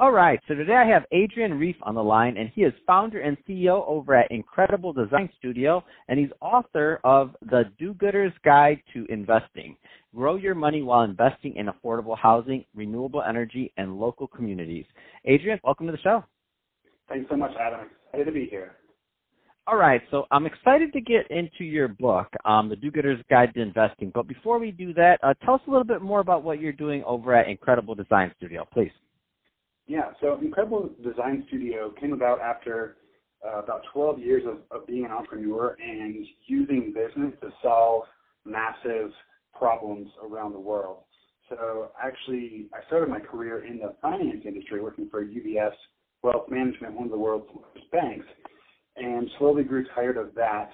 All right, so today I have Adrian Reef on the line, and he is founder and CEO over at Incredible Design Studio, and he's author of The Do-Gooder's Guide to Investing. Grow your money while investing in affordable housing, renewable energy, and local communities. Adrian, welcome to the show. Thanks so much, Adam. Excited to be here. All right, so I'm excited to get into your book, um, The Do-Gooder's Guide to Investing. But before we do that, uh, tell us a little bit more about what you're doing over at Incredible Design Studio, please. Yeah, so Incredible Design Studio came about after uh, about 12 years of, of being an entrepreneur and using business to solve massive problems around the world. So actually, I started my career in the finance industry working for UBS Wealth Management, one of the world's largest banks, and slowly grew tired of that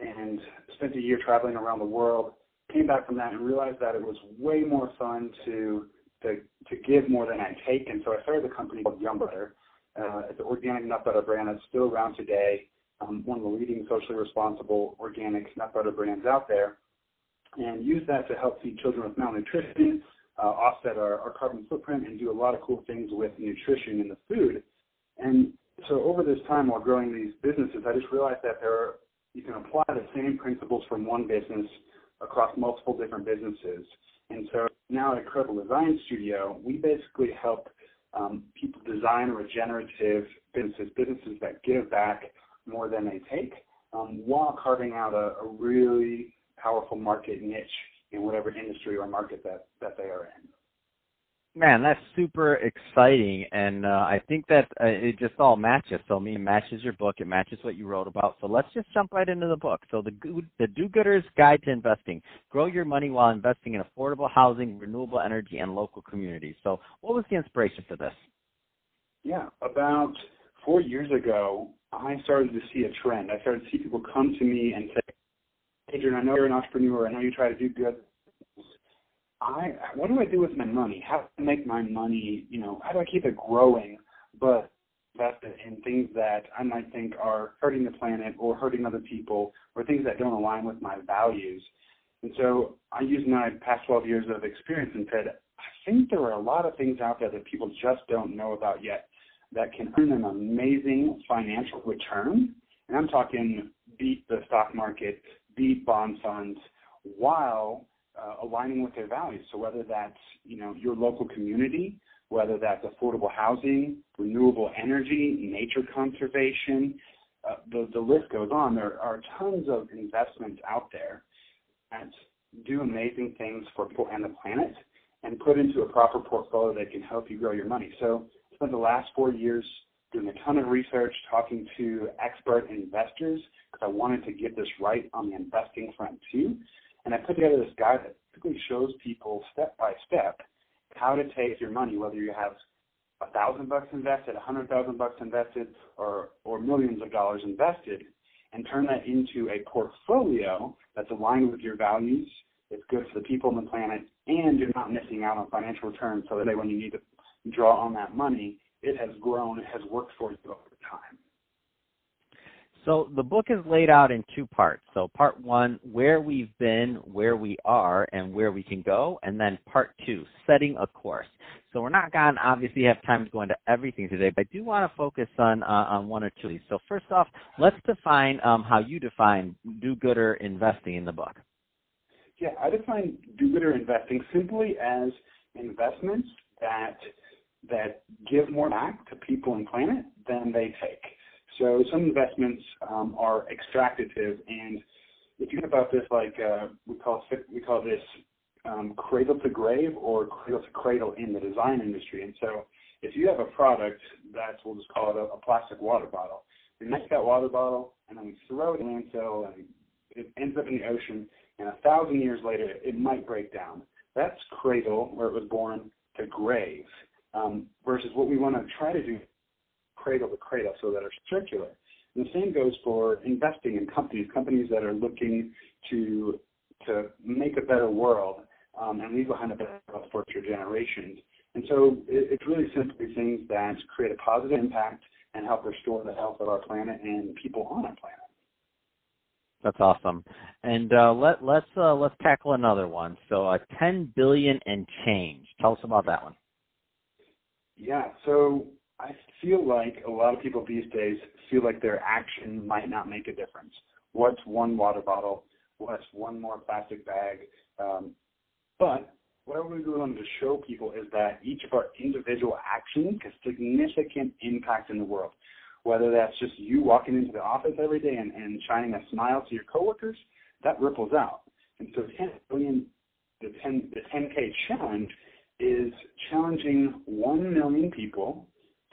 and spent a year traveling around the world. Came back from that and realized that it was way more fun to to, to give more than I take. And so I started a company called Yumbutter. Uh, it's an organic nut butter brand that's still around today, um, one of the leading socially responsible organic nut butter brands out there, and use that to help feed children with malnutrition, uh, offset our, our carbon footprint, and do a lot of cool things with nutrition in the food. And so over this time while growing these businesses, I just realized that there are, you can apply the same principles from one business across multiple different businesses. And so now at Incredible Design Studio, we basically help um, people design regenerative businesses, businesses that give back more than they take, um, while carving out a, a really powerful market niche in whatever industry or market that, that they are in. Man, that's super exciting, and uh, I think that uh, it just all matches. So, I mean, it matches your book, it matches what you wrote about. So, let's just jump right into the book. So, the Good, the Do-Gooder's Guide to Investing: Grow Your Money While Investing in Affordable Housing, Renewable Energy, and Local Communities. So, what was the inspiration for this? Yeah, about four years ago, I started to see a trend. I started to see people come to me and say, "Adrian, I know you're an entrepreneur. I know you try to do good I what do I do with my money? How do I make my money? You know, how do I keep it growing, but invest it in things that I might think are hurting the planet or hurting other people or things that don't align with my values. And so I used my past 12 years of experience and said, I think there are a lot of things out there that people just don't know about yet that can earn an amazing financial return. And I'm talking beat the stock market, beat bond funds, while uh, aligning with their values. So whether that's you know your local community, whether that's affordable housing, renewable energy, nature conservation, uh, the the list goes on. There are tons of investments out there that do amazing things for people and the planet, and put into a proper portfolio that can help you grow your money. So I spent the last four years doing a ton of research, talking to expert investors because I wanted to get this right on the investing front too. And I put together this guide that basically shows people step by step how to take your money, whether you have a thousand bucks invested, a hundred thousand bucks invested, or or millions of dollars invested, and turn that into a portfolio that's aligned with your values. It's good for the people on the planet, and you're not missing out on financial returns. So that when you need to draw on that money, it has grown, it has worked for you over. So the book is laid out in two parts. So part one, where we've been, where we are, and where we can go, and then part two, setting a course. So we're not going to obviously have time to go into everything today, but I do want to focus on uh, on one or two of these. So first off, let's define um, how you define do-gooder investing in the book. Yeah, I define do-gooder investing simply as investments that that give more back to people and planet than they take. So some investments um, are extractive, and if you think about this, like uh, we call we call this um, cradle to grave or cradle to cradle in the design industry. And so, if you have a product that's we'll just call it a, a plastic water bottle, we make that water bottle and then we throw it in landfill and it ends up in the ocean, and a thousand years later it might break down. That's cradle where it was born to grave. Um, versus what we want to try to do cradle to cradle, so that are circular. And the same goes for investing in companies, companies that are looking to to make a better world um, and leave behind a better world for future generations. And so it, it's really simply things that create a positive impact and help restore the health of our planet and people on our planet. That's awesome. And uh, let let's uh, let's tackle another one. So, uh, 10 billion and change. Tell us about that one. Yeah. So I feel like a lot of people these days feel like their action might not make a difference. What's one water bottle? What's one more plastic bag? Um, but what I really wanted to show people is that each of our individual actions has significant impact in the world. Whether that's just you walking into the office every day and, and shining a smile to your coworkers, that ripples out. And so 10 billion, the 10, the 10K challenge is challenging 1 million people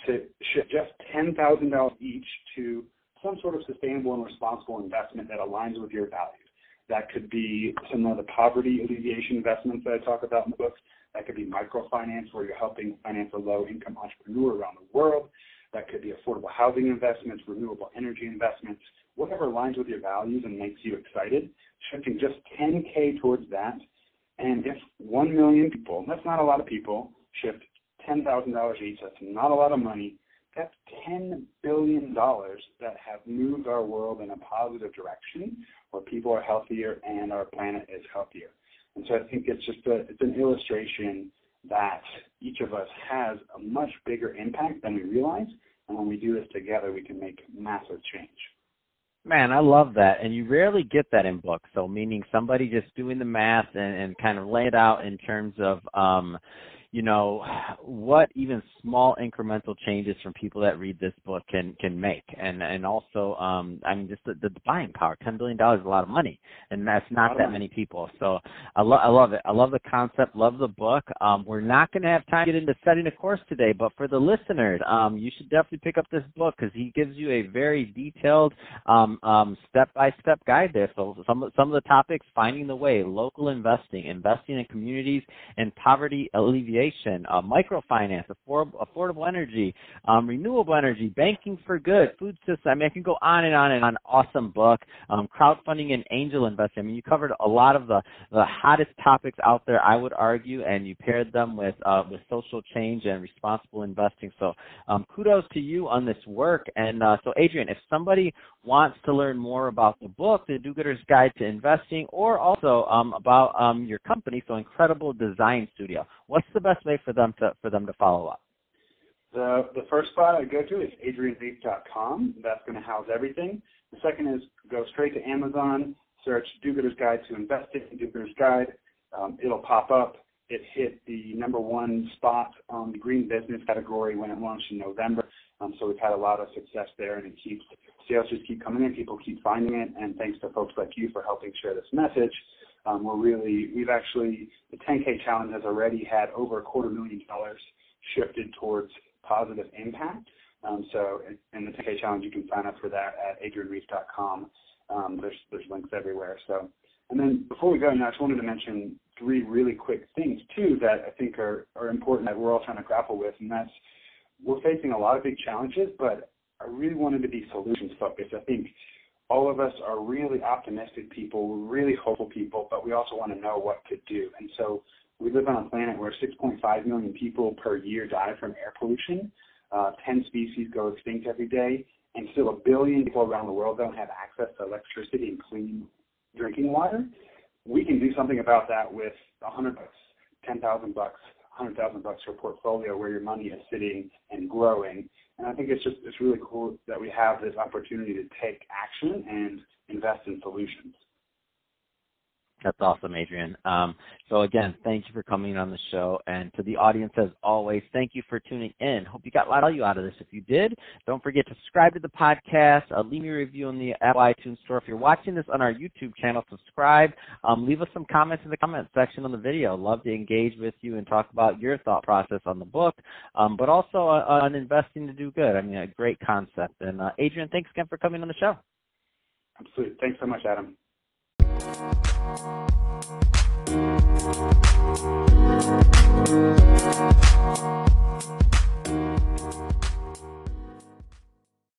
to shift just $10,000 each to some sort of sustainable and responsible investment that aligns with your values. That could be some of the poverty alleviation investments that I talk about in the book. That could be microfinance, where you're helping finance a low income entrepreneur around the world. That could be affordable housing investments, renewable energy investments, whatever aligns with your values and makes you excited. Shifting just 10K towards that. And if 1 million people, that's not a lot of people, shift $10,000 each, that's not a lot of money, that's $10 billion that have moved our world in a positive direction where people are healthier and our planet is healthier. And so I think it's just a, it's an illustration that each of us has a much bigger impact than we realize. And when we do this together, we can make massive change. Man, I love that. And you rarely get that in books. So meaning somebody just doing the math and, and kind of lay it out in terms of um you know what even small incremental changes from people that read this book can can make. And and also um i mean just the, the buying power ten billion dollars is a lot of money and that's not that many people. So i love i love it. I love the concept love the book. Um we're not going to have time to get into setting a course today but for the listeners um you should definitely pick up this book because he gives you a very detailed um um step by step guide there. So some some of the topics finding the way local investing investing in communities and poverty alleviation uh, microfinance, affordable, affordable energy, um, renewable energy, banking for good, food system. I mean, I can go on and on and on. Awesome book. Um, crowdfunding and angel investing. I mean, you covered a lot of the, the hottest topics out there, I would argue, and you paired them with uh, with social change and responsible investing. So, um, kudos to you on this work. And uh, so, Adrian, if somebody wants to learn more about the book, The Do-Gooder's Guide to Investing, or also um, about um, your company, so Incredible Design Studio, what's the best way for them to for them to follow up? The the first spot I go to is adrianveith.com. That's going to house everything. The second is go straight to Amazon, search Do-Gooder's Guide to Investing, Do-Gooder's Guide. Um, it'll pop up. It hit the number one spot on the green business category when it launched in November. Um, so we've had a lot of success there, and it keeps sales just keep coming in. People keep finding it, and thanks to folks like you for helping share this message. Um, we're really we've actually the 10K challenge has already had over a quarter million dollars shifted towards positive impact. Um, so in the 10K challenge, you can sign up for that at adrianveith.com. Um, there's there's links everywhere. So and then before we go, know, I just wanted to mention three really quick things too that I think are are important that we're all trying to grapple with, and that's we're facing a lot of big challenges, but I really wanted to be solutions focused. I think all of us are really optimistic people, really hopeful people, but we also want to know what to do. And so we live on a planet where 6.5 million people per year die from air pollution. Uh, 10 species go extinct every day, and still a billion people around the world don't have access to electricity and clean drinking water. We can do something about that with 100 bucks, 10,000 bucks, 100,000 bucks for a portfolio where your money is sitting and growing. And I think it's just it's really cool that we have this opportunity to take action and invest in solutions. That's awesome, Adrian. Um, so again, thank you for coming on the show, and to the audience, as always, thank you for tuning in. Hope you got a lot out of this. If you did, don't forget to subscribe to the podcast. Uh, leave me a review on the Apple iTunes Store. If you're watching this on our YouTube channel, subscribe. Um, leave us some comments in the comment section on the video. Love to engage with you and talk about your thought process on the book, um, but also uh, on investing to do good. I mean, a great concept. And uh, Adrian, thanks again for coming on the show. Absolutely. Thanks so much, Adam. Thank you.